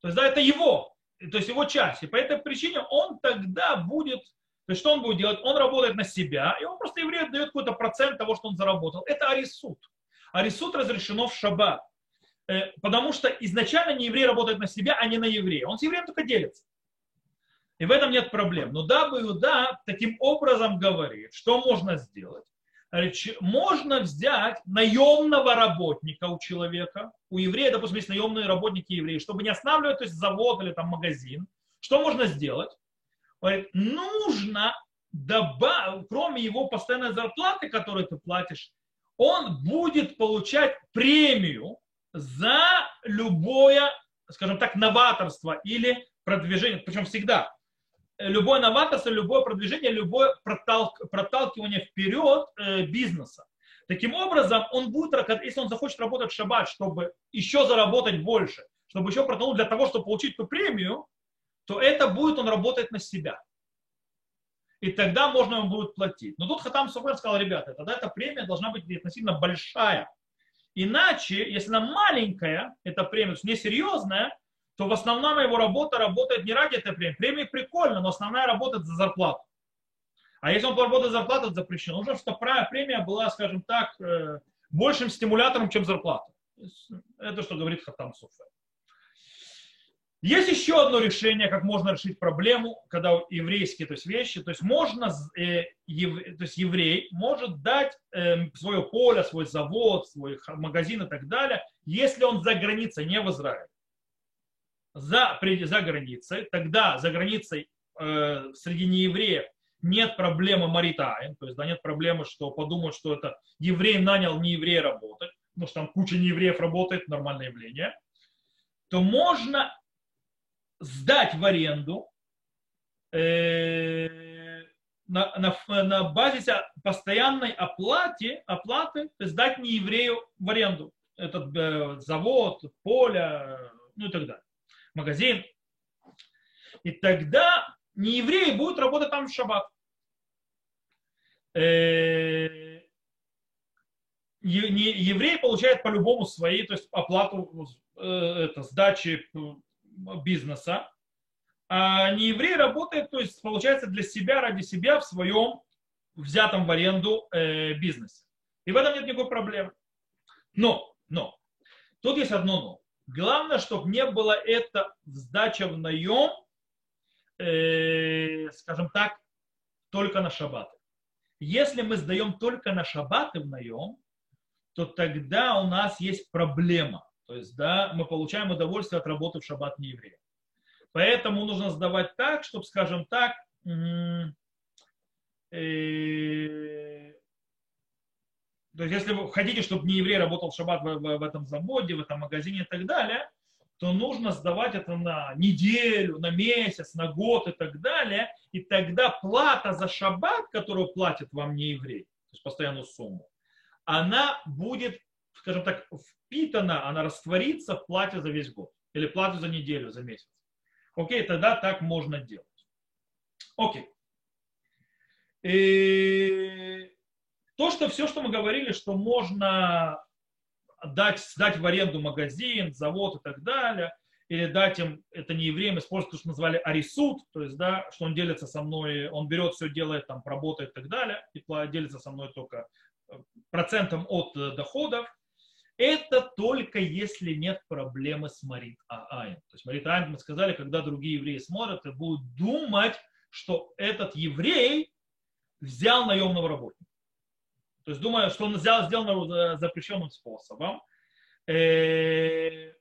То есть, да, это его, то есть его часть. И по этой причине он тогда будет, то есть что он будет делать? Он работает на себя, и он просто еврею дает какой-то процент того, что он заработал. Это арисут. Арисут разрешено в шаббат. Э, потому что изначально не еврей работает на себя, а не на еврея. Он с евреем только делится. И в этом нет проблем. Но Даба Иуда таким образом говорит, что можно сделать. Можно взять наемного работника у человека, у еврея, допустим, есть наемные работники евреи, чтобы не останавливать то есть завод или там магазин. Что можно сделать? Говорит, нужно добавить, кроме его постоянной зарплаты, которую ты платишь, он будет получать премию за любое, скажем так, новаторство или продвижение, причем всегда. Любое новаторство, любое продвижение, любое проталк, проталкивание вперед э, бизнеса. Таким образом, он будет, если он захочет работать в шаббат, чтобы еще заработать больше, чтобы еще протолкнуть для того, чтобы получить ту премию, то это будет он работать на себя. И тогда можно ему будет платить. Но тут Хатам Суфер сказал, ребята, тогда эта премия должна быть относительно большая. Иначе, если она маленькая, эта премия, то есть несерьезная, то в основном его работа работает не ради этой премии. Премия прикольно, но основная работа за зарплату. А если он работает за зарплату, это запрещено. Нужно, чтобы премия была, скажем так, э, большим стимулятором, чем зарплата. Это что говорит Хатам Суфер. Есть еще одно решение, как можно решить проблему, когда еврейские то есть вещи, то есть можно, э, то есть еврей может дать э, свое поле, свой завод, свой магазин и так далее, если он за границей, не в Израиле. За, за границей, тогда за границей э, среди неевреев нет проблемы маритаем, то есть да, нет проблемы, что подумают, что это еврей нанял не еврей работать, потому что там куча неевреев работает, нормальное явление, то можно сдать в аренду э, на, на, на базе постоянной оплаты, оплаты сдать не еврею в аренду. Этот э, завод, поле, ну и так далее. Магазин. И тогда не евреи будут работать там в шаббат. Э, еврей получает по-любому свои, то есть оплату э, это, сдачи бизнеса, а не еврей работает, то есть получается для себя, ради себя в своем взятом в аренду э, бизнесе. И в этом нет никакой проблемы. Но, но, тут есть одно но. Главное, чтобы не было это сдача в наем, э, скажем так, только на шаббаты. Если мы сдаем только на шаббаты в наем, то тогда у нас есть проблема. То есть, да, мы получаем удовольствие от работы в шаббат не еврея. Поэтому нужно сдавать так, чтобы, скажем так, э, то есть, если вы хотите, чтобы не еврей работал в шаббат в, в, в этом заводе, в этом магазине и так далее, то нужно сдавать это на неделю, на месяц, на год и так далее. И тогда плата за шаббат, которую платит вам не еврей, то есть постоянную сумму, она будет, скажем так, впитана, она растворится в плате за весь год. Или плату за неделю, за месяц. Окей, тогда так можно делать. Окей. И то, что все, что мы говорили, что можно дать, сдать в аренду магазин, завод и так далее, или дать им, это не евреям, использовать то, что назвали арисуд, то есть, да, что он делится со мной, он берет все, делает, там, работает и так далее, и делится со мной только э, процентом от э, доходов, это только если нет проблемы с Марит Аайн. То есть Марит Аайн, мы сказали, когда другие евреи смотрят и будут думать, что этот еврей взял наемного работника. То есть думая, что он взял, сделал э, запрещенным способом. Э,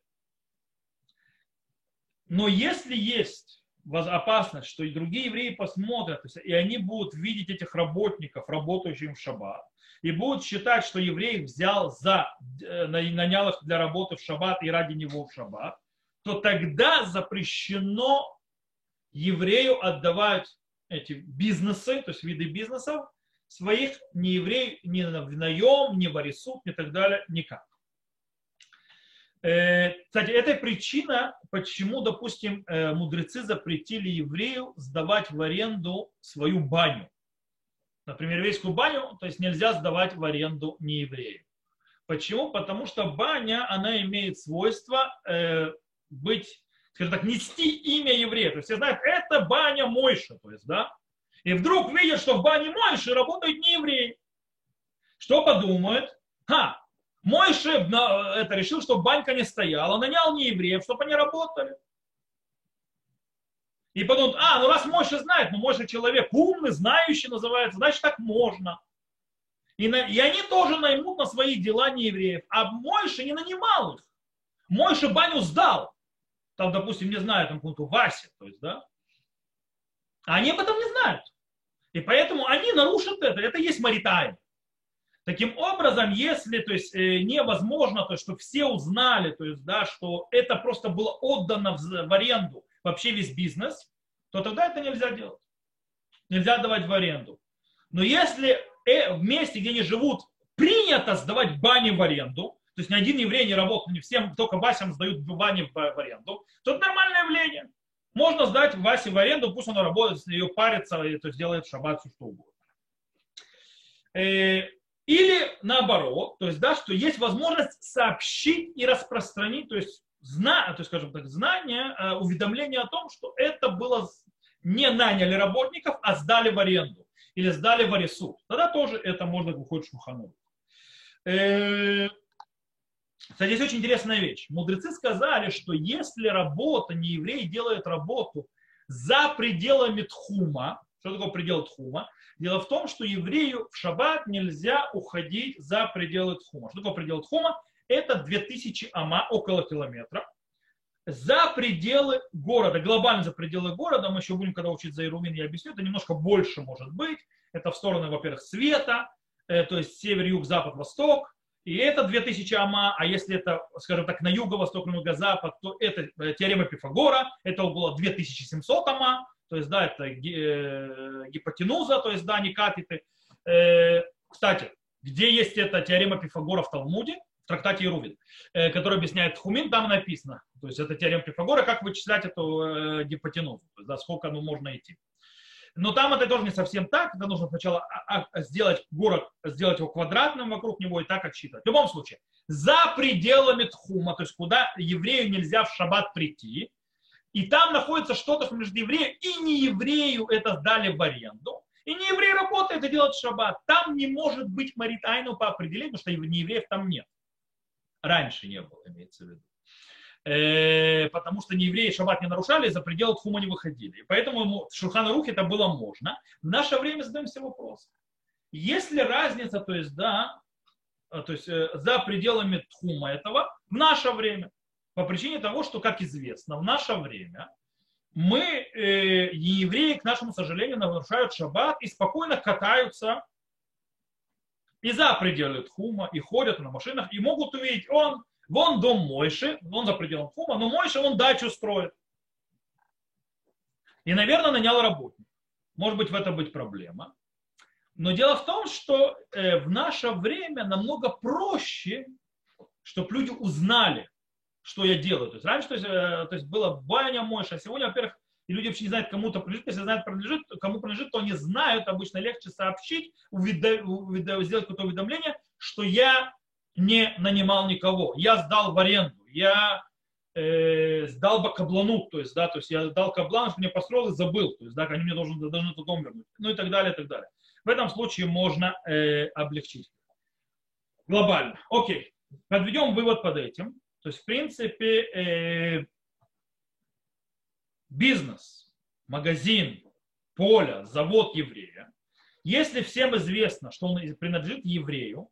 но если есть опасность, что и другие евреи посмотрят, и они будут видеть этих работников, работающих в шаббат, и будут считать, что еврей взял за, э, нанял их для работы в шаббат и ради него в шаббат, то тогда запрещено еврею отдавать эти бизнесы, то есть виды бизнесов, своих не еврей ни в наем, ни в арисут, ни так далее, никак. Э, кстати, это причина, почему, допустим, э, мудрецы запретили еврею сдавать в аренду свою баню например, еврейскую баню, то есть нельзя сдавать в аренду нееврею. Почему? Потому что баня, она имеет свойство э, быть, скажем так, нести имя еврея. То есть все знают, это баня Мойша, то есть, да? И вдруг видят, что в бане Мойши работают не евреи. Что подумают? Ха, Мойши это решил, что банька не стояла, нанял не евреев, чтобы они работали. И подумают, а, ну раз Мойша знает, ну Мойша человек умный, знающий называется, значит так можно. И, на, и они тоже наймут на свои дела не евреев. А Мойша не нанимал их. Мойша баню сдал. Там, допустим, не знаю, там какому-то Васе, то есть, да. А они об этом не знают. И поэтому они нарушат это. Это есть маритайм. Таким образом, если то есть, э, невозможно, то есть, чтобы все узнали, то есть, да, что это просто было отдано в, в аренду вообще весь бизнес, то тогда это нельзя делать. Нельзя давать в аренду. Но если э, в месте, где они живут, принято сдавать бани в аренду, то есть ни один еврей не работает, не всем, только Васям сдают бани в аренду, то это нормальное явление. Можно сдать Васе в аренду, пусть он работает, ее парится, и, то есть делает шаббат все что угодно. Э, или наоборот, то есть, да, что есть возможность сообщить и распространить, то есть зна, то есть, скажем так, знание, э, уведомление о том, что это было не наняли работников, а сдали в аренду или сдали в аресу. Тогда тоже это можно выходить Шухану. Кстати, здесь очень интересная вещь. Мудрецы сказали, что если работа, не еврей делает работу за пределами тхума, что такое предел тхума? Дело в том, что еврею в шаббат нельзя уходить за пределы тхума. Что такое предел тхума? это 2000 ама, около километра, за пределы города, глобально за пределы города, мы еще будем, когда учить за Ирумин, я объясню, это немножко больше может быть, это в сторону, во-первых, света, э, то есть север, юг, запад, восток, и это 2000 ама, а если это, скажем так, на юго-восток, на юго-запад, то это э, теорема Пифагора, это было 2700 ама, то есть, да, это э, гипотенуза, то есть, да, не катеты. Кстати, где есть эта теорема Пифагора в Талмуде? трактате Ирувин, э, который объясняет Хумин, там написано. То есть это теорема Пифагора, как вычислять эту э, гипотенузу, то сколько ну, можно идти. Но там это тоже не совсем так. Это нужно сначала а, а, сделать город, сделать его квадратным вокруг него и так отсчитывать. В любом случае, за пределами Тхума, то есть куда еврею нельзя в шаббат прийти, и там находится что-то между евреем и не еврею это сдали в аренду. И не еврей работает и делает шаббат. Там не может быть маритайну по определению, потому что не евреев там нет. Раньше не было, имеется в виду. Э, потому что не евреи шаббат не нарушали, за пределы Тхума не выходили. И поэтому ему в Шурхана Рух это было можно. В наше время задаем себе вопрос. Есть ли разница, то есть, да, э, то есть э, за пределами Тхума этого в наше время? По причине того, что, как известно, в наше время мы, э, евреи, к нашему сожалению, нарушают шаббат и спокойно катаются и за пределы Тхума, и ходят на машинах, и могут увидеть, он, вон дом Мойши, он за пределом Тхума, но Мойши он дачу строит. И, наверное, нанял работник. Может быть, в этом быть проблема. Но дело в том, что э, в наше время намного проще, чтобы люди узнали, что я делаю. То есть раньше то есть, э, то есть было баня Мойша, а сегодня, во-первых, и люди вообще не знают, кому-то принадлежит. Если знают, принадлежит, кому принадлежит, то они знают, обычно легче сообщить, уведа, уведа, сделать какое-то уведомление, что я не нанимал никого, я сдал в аренду, я э, сдал бы каблану, то есть, да, то есть я дал каблан, что мне построил и забыл, то есть, да, они мне должны, должны этот дом вернуть, ну и так далее, и так далее. В этом случае можно э, облегчить. Глобально. Окей. Подведем вывод под этим. То есть, в принципе, э, бизнес, магазин, поле, завод еврея, если всем известно, что он принадлежит еврею,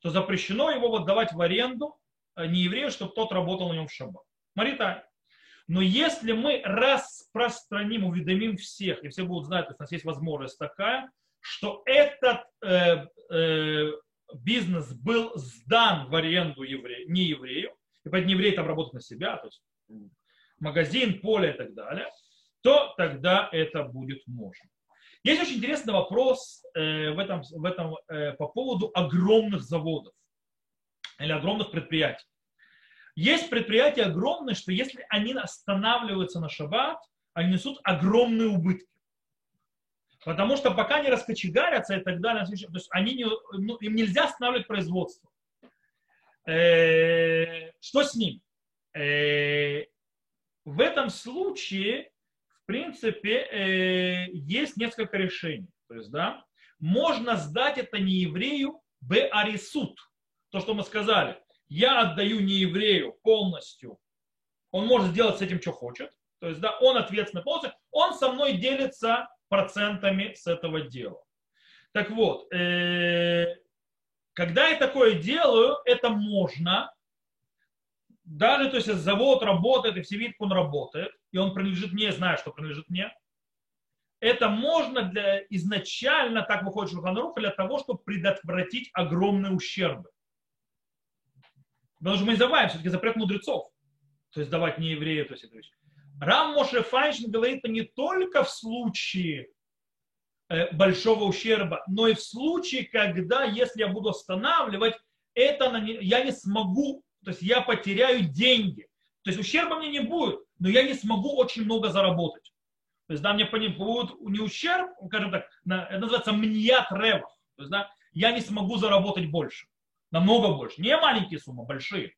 то запрещено его отдавать в аренду а не еврею, чтобы тот работал на нем в шаббат. Маритай. Но если мы распространим, уведомим всех, и все будут знать, то есть у нас есть возможность такая, что этот э, э, бизнес был сдан в аренду еврею, не еврею, и поэтому еврей там работает на себя, то есть магазин, поле и так далее, то тогда это будет можно. Есть очень интересный вопрос э, в этом, в этом, э, по поводу огромных заводов или огромных предприятий. Есть предприятия огромные, что если они останавливаются на шаббат, они несут огромные убытки. Потому что пока не раскочегарятся и так далее, то есть они не, ну, им нельзя останавливать производство. Э, что с ним? Э, в этом случае, принципе, э, есть несколько решений. То есть, да, можно сдать это не еврею беарисут. То, что мы сказали. Я отдаю не еврею полностью. Он может сделать с этим, что хочет. То есть, да, он ответственный полностью. Он со мной делится процентами с этого дела. Так вот, э, когда я такое делаю, это можно. Даже, то есть, завод работает, и все видят, он работает, и он принадлежит мне, зная, что принадлежит мне. Это можно для, изначально, так выходит Шуханрух, для того, чтобы предотвратить огромные ущербы. Потому что мы забываем, все-таки запрет мудрецов. То есть давать не еврею, то есть это вещь. Рам Моше Файншин говорит не только в случае э, большого ущерба, но и в случае, когда, если я буду останавливать, это я не смогу, то есть я потеряю деньги. То есть ущерба мне не будет, но я не смогу очень много заработать. То есть, да, мне будет не ущерб, скажем так, это называется мният ревах. То есть, да, я не смогу заработать больше, намного больше. Не маленькие суммы, большие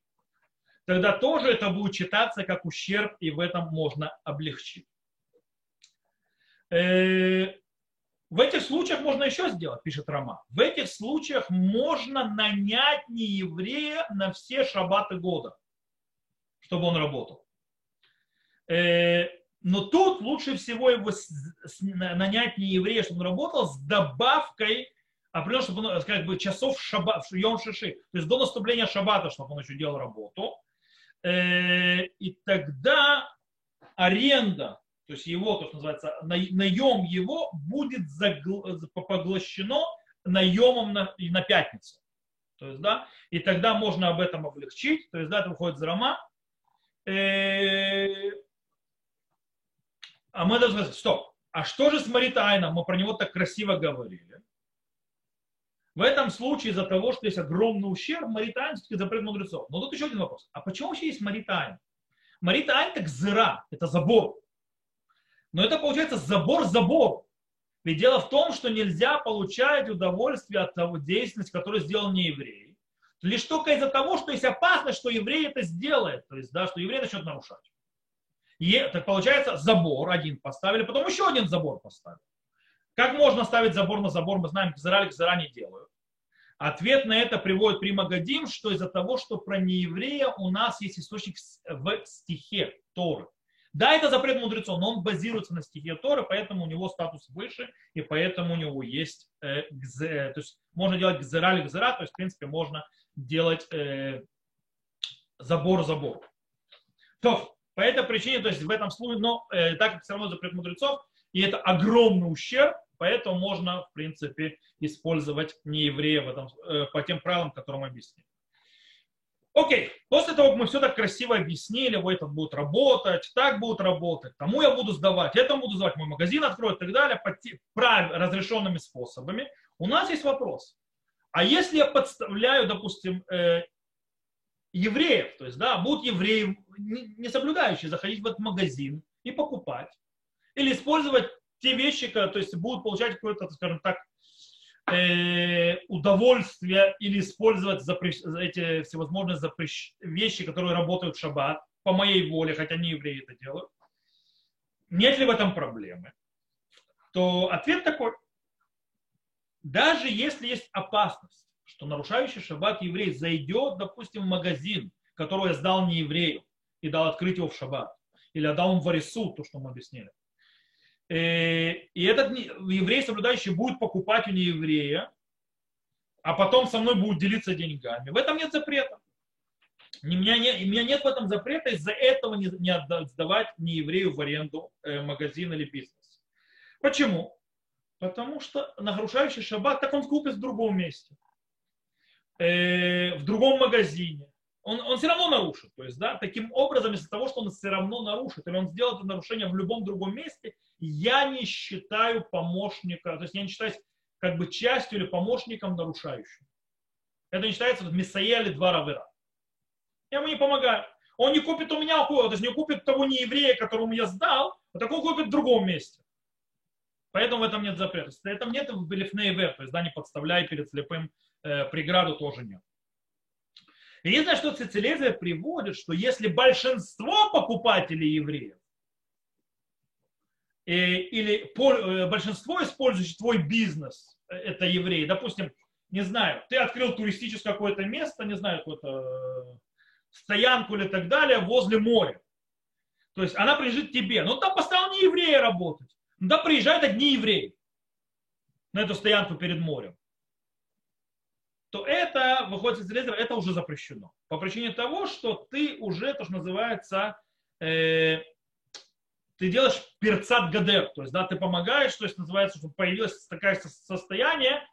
тогда тоже это будет читаться как ущерб, и в этом можно облегчить. Э, в этих случаях можно еще сделать, пишет Рома. В этих случаях можно нанять нееврея на все шаббаты года, чтобы он работал. Э, но тут лучше всего его нанять не еврея, чтобы он работал с добавкой определенно, чтобы он, как бы, часов шаба, йом шиши, то есть до наступления шаббата, чтобы он еще делал работу. Э, и тогда аренда, то есть его, то, что называется, наем его будет поглощено наемом на, на пятницу. То есть, да, и тогда можно об этом облегчить. То есть, да, это выходит за рома. Э, а мы должны сказать, стоп, а что же с Маритайном? Мы про него так красиво говорили. В этом случае из-за того, что есть огромный ущерб, маритайн все-таки запрет мудрецов. Но тут еще один вопрос. А почему вообще есть маритайн? Маритайн это зыра, это забор. Но это получается забор-забор. Ведь дело в том, что нельзя получать удовольствие от того деятельности, которую сделал не еврей. Лишь только из-за того, что есть опасность, что еврей это сделает. То есть, да, что еврей начнет нарушать. И так получается, забор один поставили, потом еще один забор поставили. Как можно ставить забор на забор? Мы знаем, Гзара Гзара не делают. Ответ на это приводит Примагадим, что из-за того, что про нееврея у нас есть источник в стихе Торы. Да, это запрет мудрецов, но он базируется на стихе Торы, поэтому у него статус выше, и поэтому у него есть э, гзе, то есть можно делать гзера или гзера, то есть в принципе можно делать э, забор-забор. То, по этой причине, то есть в этом случае, но э, так как все равно запрет мудрецов, и это огромный ущерб, Поэтому можно, в принципе, использовать нееврея в этом, э, по тем правилам, которые мы объяснили. Окей, после того, как мы все так красиво объяснили, вот это будет работать, так будет работать, тому я буду сдавать, этому буду сдавать, мой магазин откроет и так далее, по прав... разрешенными способами, у нас есть вопрос. А если я подставляю, допустим, э, евреев, то есть, да, будут евреи, не соблюдающие, заходить в этот магазин и покупать, или использовать те вещи, то есть будут получать какое-то, скажем так, э, удовольствие или использовать запрещ... эти всевозможные запрещ... вещи, которые работают в шаббат, по моей воле, хотя не евреи это делают. Нет ли в этом проблемы? То ответ такой. Даже если есть опасность, что нарушающий шаббат еврей зайдет, допустим, в магазин, который я сдал не еврею, и дал открыть его в шаббат, или отдал ему в арису, то, что мы объяснили, и этот еврей, соблюдающий, будет покупать у нееврея, а потом со мной будет делиться деньгами. В этом нет запрета. У меня, не, у меня нет в этом запрета из-за этого не, не сдавать нееврею в аренду э, магазин или бизнес. Почему? Потому что нарушающий шаббат, так он купит в другом месте, э, в другом магазине. Он, он все равно нарушит. То есть, да, таким образом, из-за того, что он все равно нарушит, или он сделает это нарушение в любом другом месте, я не считаю помощника, то есть я не считаю как бы частью или помощником нарушающим. Это не считается вот, Мессия или два равера. Я ему не помогаю. Он не купит у меня, то есть не купит того не еврея, которому я сдал, а такого купит в другом месте. Поэтому в этом нет запрета. В этом нет в Белифнейвер, то есть да, не подставляй перед слепым, э, преграду тоже нет. Единственное, что Цицелезия приводит, что если большинство покупателей евреев э, или э, большинство использующих твой бизнес, э, это евреи, допустим, не знаю, ты открыл туристическое какое-то место, не знаю, какую-то стоянку или так далее возле моря. То есть она принадлежит тебе. Но там поставил не евреи работать. Ну да приезжают одни евреи на эту стоянку перед морем то это, выходит из резерва, это уже запрещено. По причине того, что ты уже, то, что называется, э, ты делаешь перцат гадер, то есть, да, ты помогаешь, то есть, называется, чтобы появилось такое состояние,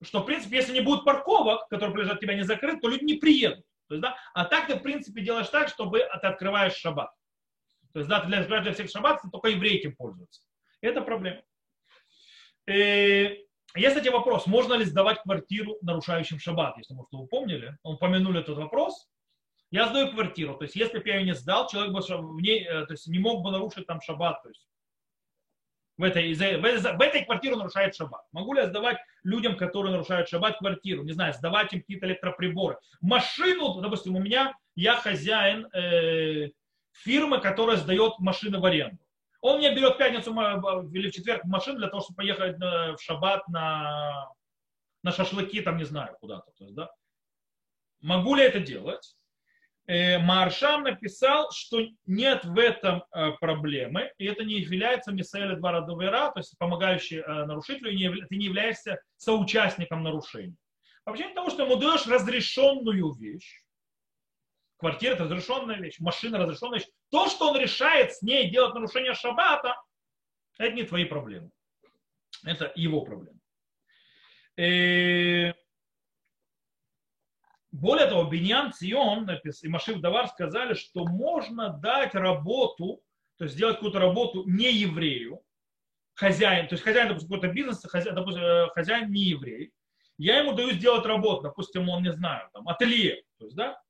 что, в принципе, если не будет парковок, которые лежат тебя не закрыты, то люди не приедут. То есть, да, а так ты, в принципе, делаешь так, чтобы ты открываешь шаббат. То есть, да, для, для всех шаббат, только евреи этим пользуются. Это проблема. Э, есть, кстати, вопрос, можно ли сдавать квартиру нарушающим шаббат, если, может, вы помнили, он упомянули этот вопрос. Я сдаю квартиру, то есть если бы я ее не сдал, человек бы в ней, э, то есть не мог бы нарушить там шаббат, то есть в этой, в, в этой квартире нарушает шаббат. Могу ли я сдавать людям, которые нарушают шаббат, квартиру? Не знаю, сдавать им какие-то электроприборы. Машину, допустим, у меня, я хозяин э, фирмы, которая сдает машины в аренду. Он мне берет в пятницу или в четверг машину для того, чтобы поехать в шаббат на, на шашлыки, там не знаю, куда-то. То есть, да? Могу ли это делать? Э, Маршам написал, что нет в этом э, проблемы, и это не является мисаэля два радовера, то есть помогающий э, нарушителю, и ты не являешься соучастником нарушения. По причине того, что ему даешь разрешенную вещь, Квартира – это разрешенная вещь, машина – разрешенная вещь. То, что он решает с ней делать нарушение шаббата, это не твои проблемы. Это его проблемы. И... Э, более того, Беньян Цион и Машив Давар сказали, что можно дать работу, то есть сделать какую-то работу не еврею, хозяин, то есть хозяин, допустим, какой-то бизнес, хозяин, допустим, э, хозяин не еврей, я ему даю сделать работу, допустим, он, не знаю, там, ателье, то есть, да,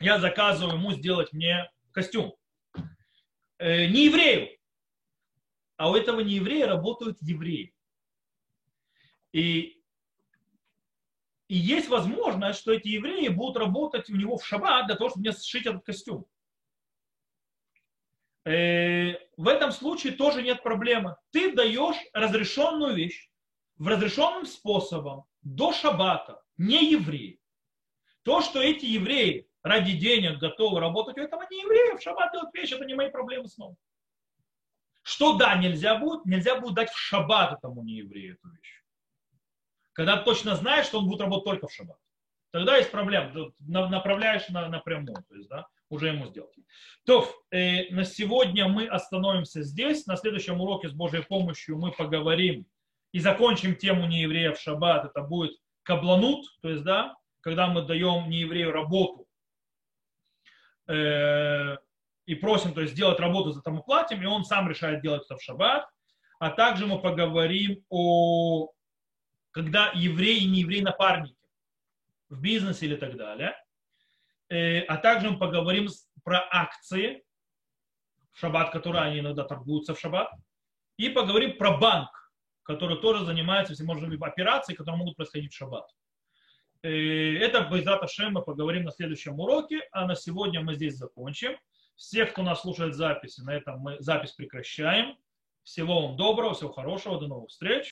я заказываю ему сделать мне костюм. Э, не еврею. А у этого не еврея работают евреи. И, и есть возможность, что эти евреи будут работать у него в шаббат для того, чтобы мне сшить этот костюм. Э, в этом случае тоже нет проблемы. Ты даешь разрешенную вещь в разрешенным способом до шаббата, не евреи. То, что эти евреи ради денег готовы работать, у этого не евреев. Шаббат делать вещи, это не мои проблемы снова. Что да, нельзя будет? Нельзя будет дать в шаббат этому нееврею эту вещь. Когда точно знаешь, что он будет работать только в шаббат. Тогда есть проблема. Направляешь на, напрямую. То есть, да, уже ему сделать. То, э, на сегодня мы остановимся здесь. На следующем уроке с Божьей помощью мы поговорим и закончим тему неевреев шаббат. Это будет кабланут, то есть, да, когда мы даем нееврею работу и просим то есть, сделать работу, за тому платим, и он сам решает делать это в шаббат. А также мы поговорим о, когда евреи и не евреи напарники в бизнесе или так далее. Э, а также мы поговорим про акции в шаббат, которые они иногда торгуются в шаббат. И поговорим про банк, который тоже занимается всевозможными операциями, которые могут происходить в шаббат. Э, это Байзат Ашем мы поговорим на следующем уроке, а на сегодня мы здесь закончим. Всех, кто нас слушает записи, на этом мы запись прекращаем. Всего вам доброго, всего хорошего, до новых встреч.